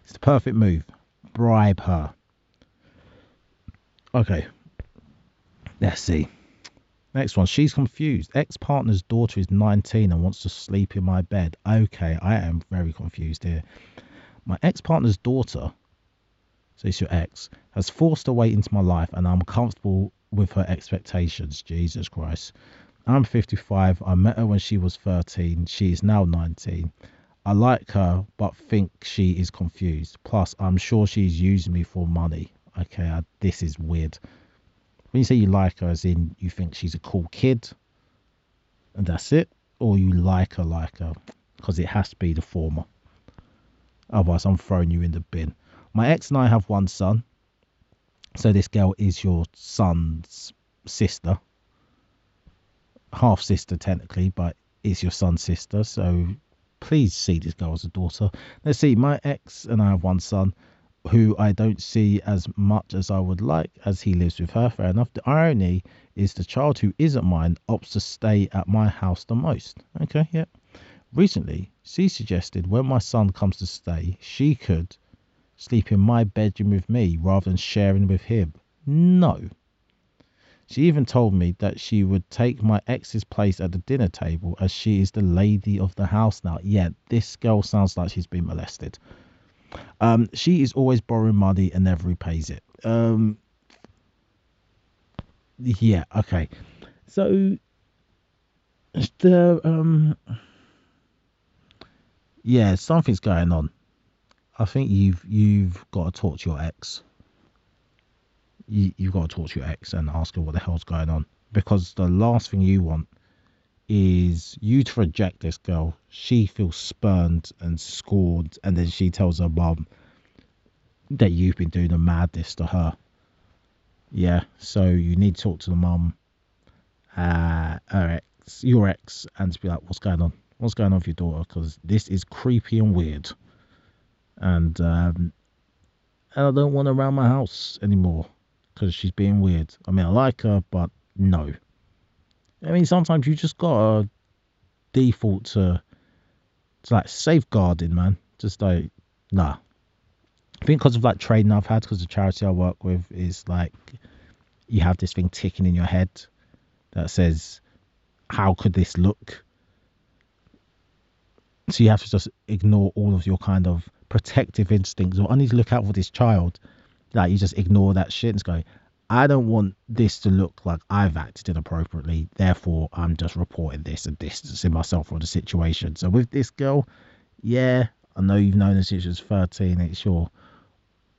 It's the perfect move. Bribe her. Okay. Let's see. Next one. She's confused. Ex partner's daughter is 19 and wants to sleep in my bed. Okay, I am very confused here. My ex partner's daughter, so it's your ex, has forced her way into my life and I'm comfortable with her expectations. Jesus Christ. I'm 55. I met her when she was 13. She is now 19. I like her, but think she is confused. Plus, I'm sure she's using me for money. Okay, I, this is weird. When you say you like her, as in you think she's a cool kid, and that's it, or you like her, like her, because it has to be the former. Otherwise, I'm throwing you in the bin. My ex and I have one son. So this girl is your son's sister, half sister technically, but is your son's sister. So please see this girl as a daughter. Let's see. My ex and I have one son who I don't see as much as I would like as he lives with her. Fair enough. The irony is the child who isn't mine opts to stay at my house the most. Okay, yeah. Recently, she suggested when my son comes to stay, she could sleep in my bedroom with me rather than sharing with him. No. She even told me that she would take my ex's place at the dinner table as she is the lady of the house now. Yeah, this girl sounds like she's been molested. Um, she is always borrowing money and never repays it. Um, yeah, okay. So the um, yeah, something's going on. I think you've you've got to talk to your ex. You, you've got to talk to your ex and ask her what the hell's going on because the last thing you want is you to reject this girl. She feels spurned and scorned, and then she tells her mum that you've been doing a madness to her. Yeah, so you need to talk to the mum, uh, her ex, your ex, and to be like, what's going on? What's going on with your daughter? Because this is creepy and weird, and um, and I don't want her around my house anymore because she's being weird. I mean, I like her, but no. I mean, sometimes you just gotta default to to like safeguarding, man. Just like nah. I think because of like training I've had, because the charity I work with is like you have this thing ticking in your head that says, "How could this look?" So you have to just ignore all of your kind of protective instincts. Or I need to look out for this child. Like you just ignore that shit and go, I don't want this to look like I've acted inappropriately. Therefore, I'm just reporting this and distancing myself from the situation. So with this girl, yeah, I know you've known her since she was 13. It's your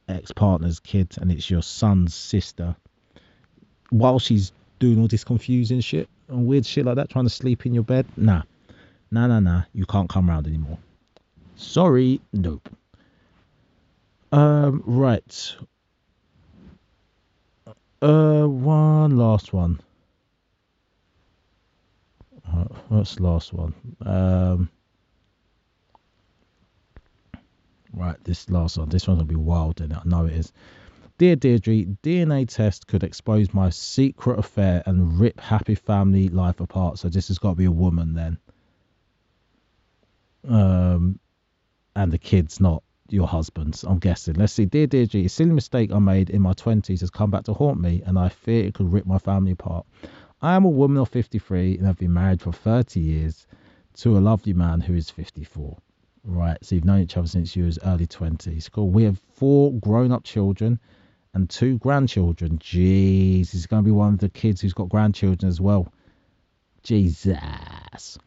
ex partner's kid and it's your son's sister. While she's doing all this confusing shit and weird shit like that, trying to sleep in your bed, nah, nah, nah, nah, you can't come around anymore. Sorry, nope. Um, right. Uh, one last one. Uh, what's the last one? Um, right, this last one. This one's gonna be wild, and I know it is. Dear Deirdre, DNA test could expose my secret affair and rip happy family life apart. So this has got to be a woman then. Um, and the kid's not your husband's, I'm guessing. Let's see. Dear Deirdre, a silly mistake I made in my 20s has come back to haunt me, and I fear it could rip my family apart. I am a woman of 53 and have been married for 30 years to a lovely man who is 54. Right, so you've known each other since you was early 20s. Cool. We have four grown up children and two grandchildren. Jeez, he's going to be one of the kids who's got grandchildren as well. Jesus.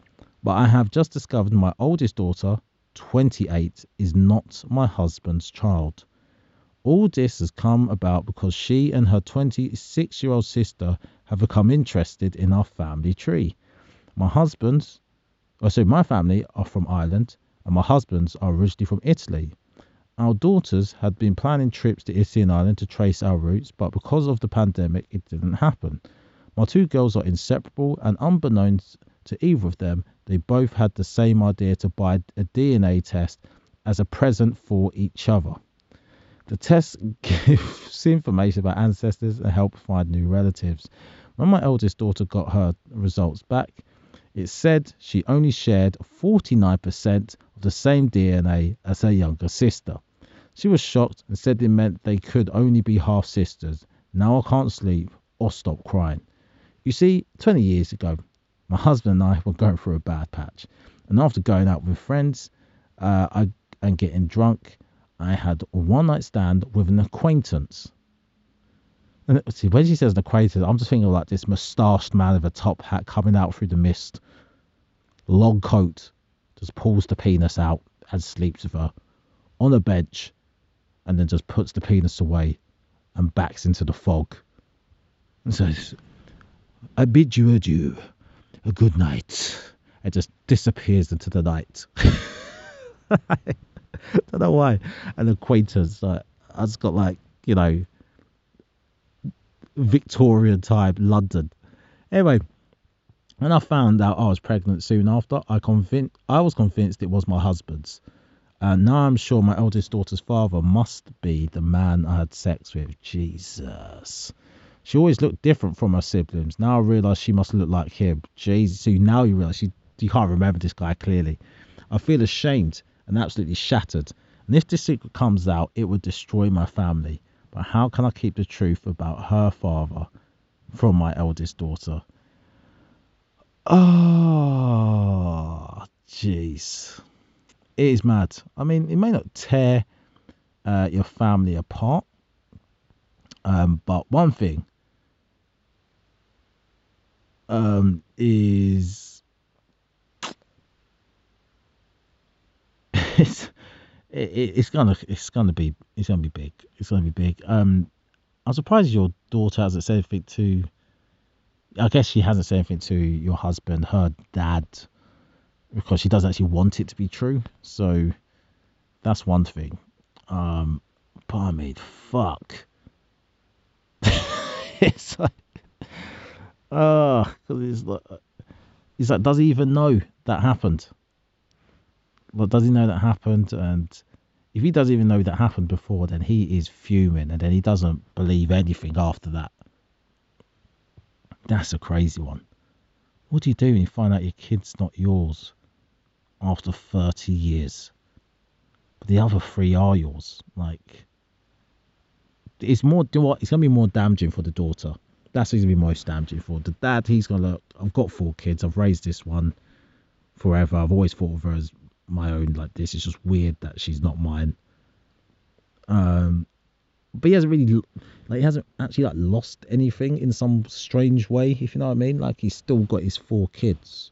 But I have just discovered my oldest daughter 28 is not my husband's child. All this has come about because she and her 26 year old sister have become interested in our family tree. My husband's, oh, so my family are from Ireland and my husband's are originally from Italy. Our daughters had been planning trips to Italy and Ireland to trace our roots, but because of the pandemic, it didn't happen. My two girls are inseparable, and unbeknownst to either of them, they both had the same idea to buy a DNA test as a present for each other. The test gives information about ancestors and helps find new relatives. When my eldest daughter got her results back, it said she only shared 49% of the same DNA as her younger sister. She was shocked and said it meant they could only be half sisters. Now I can't sleep or stop crying. You see, 20 years ago, my husband and I were going through a bad patch. And after going out with friends uh, I, and getting drunk, I had a one night stand with an acquaintance. And see, when she says an acquaintance, I'm just thinking of like this moustached man with a top hat coming out through the mist, long coat, just pulls the penis out and sleeps with her on a bench, and then just puts the penis away and backs into the fog and says, I bid you adieu, good night. It just disappears into the night. I don't know why. An acquaintance, like, I just got like, you know, Victorian time London. Anyway, when I found out I was pregnant soon after, I convinced I was convinced it was my husband's. And now I'm sure my eldest daughter's father must be the man I had sex with. Jesus. She always looked different from her siblings. Now I realise she must look like him. Jesus. So now you realise she, you can't remember this guy clearly. I feel ashamed and absolutely shattered. And if this secret comes out, it would destroy my family. But how can I keep the truth about her father from my eldest daughter? Oh, jeez. It is mad. I mean, it may not tear uh, your family apart, um, but one thing um, is it's it, it's gonna it's gonna be it's gonna be big. It's gonna be big. Um, I'm surprised your daughter hasn't said anything to. I guess she hasn't said anything to your husband, her dad, because she doesn't actually want it to be true. So that's one thing. Um, but I mean, fuck. it's like, Ah, cause it's like, he's like, does he even know that happened? Well, does he know that happened? And if he doesn't even know that happened before, then he is fuming, and then he doesn't believe anything after that. That's a crazy one. What do you do when you find out your kid's not yours after 30 years? But the other three are yours. Like, it's more? It's to be more damaging for the daughter. That's going to be most damaging for the dad. He's going to look, I've got four kids. I've raised this one forever. I've always thought of her as my own. Like this is just weird that she's not mine. Um, but he hasn't really like he hasn't actually like lost anything in some strange way, if you know what I mean. Like he's still got his four kids.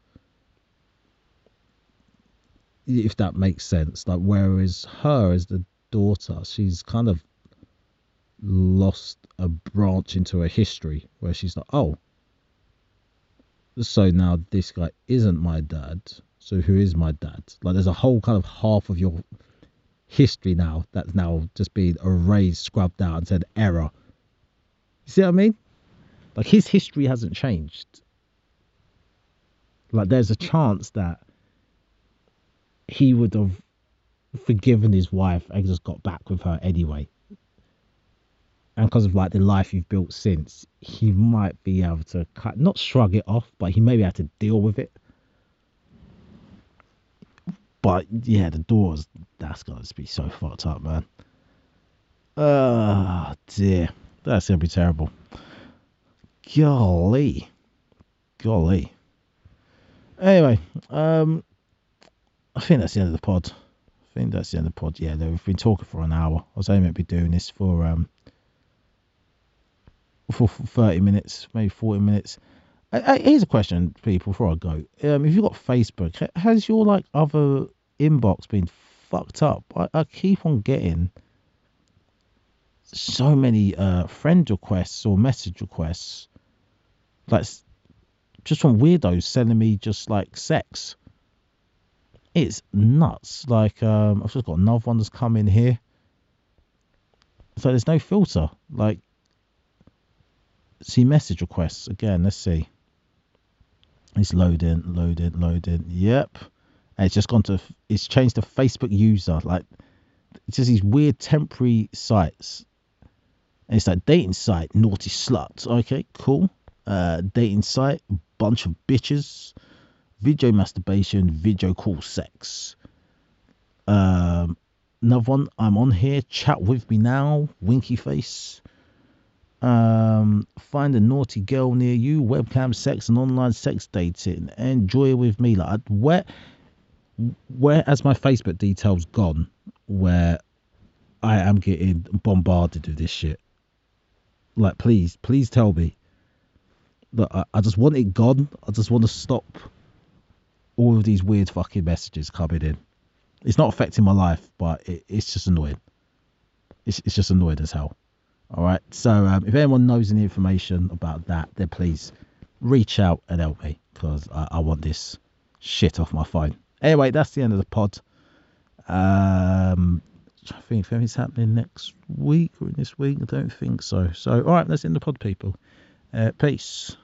If that makes sense. Like whereas her as the daughter, she's kind of lost a branch into her history where she's like, oh, so now this guy isn't my dad so who is my dad? Like there's a whole kind of half of your history now that's now just been erased, scrubbed out, and said error. You see what I mean? Like his history hasn't changed. Like there's a chance that he would have forgiven his wife and just got back with her anyway. And because of like the life you've built since, he might be able to cut, not shrug it off, but he may be able to deal with it. But yeah, the doors, that's to be so fucked up, man. Oh dear. That's gonna be terrible. Golly. Golly. Anyway, um I think that's the end of the pod. I think that's the end of the pod. Yeah, we've been talking for an hour. I was aiming to be doing this for um for 30 minutes, maybe 40 minutes. Uh, here's a question, people, before I go. Um, if you've got Facebook, has your like other inbox been fucked up? I, I keep on getting so many uh, friend requests or message requests, like just from weirdos sending me just like sex. It's nuts. Like um, I've just got another one that's come in here. So there's no filter. Like, see message requests again. Let's see. It's loading, loading, loading. Yep. And it's just gone to. It's changed to Facebook user. Like, it's just these weird temporary sites. And it's like dating site, naughty sluts. Okay, cool. Uh, dating site, bunch of bitches. Video masturbation, video call sex. Um, another one. I'm on here. Chat with me now. Winky face. Um, find a naughty girl near you. Webcam sex and online sex dating. Enjoy it with me. Like where, where has my Facebook details gone? Where I am getting bombarded with this shit. Like, please, please tell me. That I, I just want it gone. I just want to stop all of these weird fucking messages coming in. It's not affecting my life, but it, it's just annoying. It's, it's just annoying as hell. All right. So um, if anyone knows any information about that, then please reach out and help me because I, I, want this shit off my phone. Anyway, that's the end of the pod. Um, I think if anything's happening next week or in this week, I don't think so. So, all right, that's in the pod, people. Uh, peace.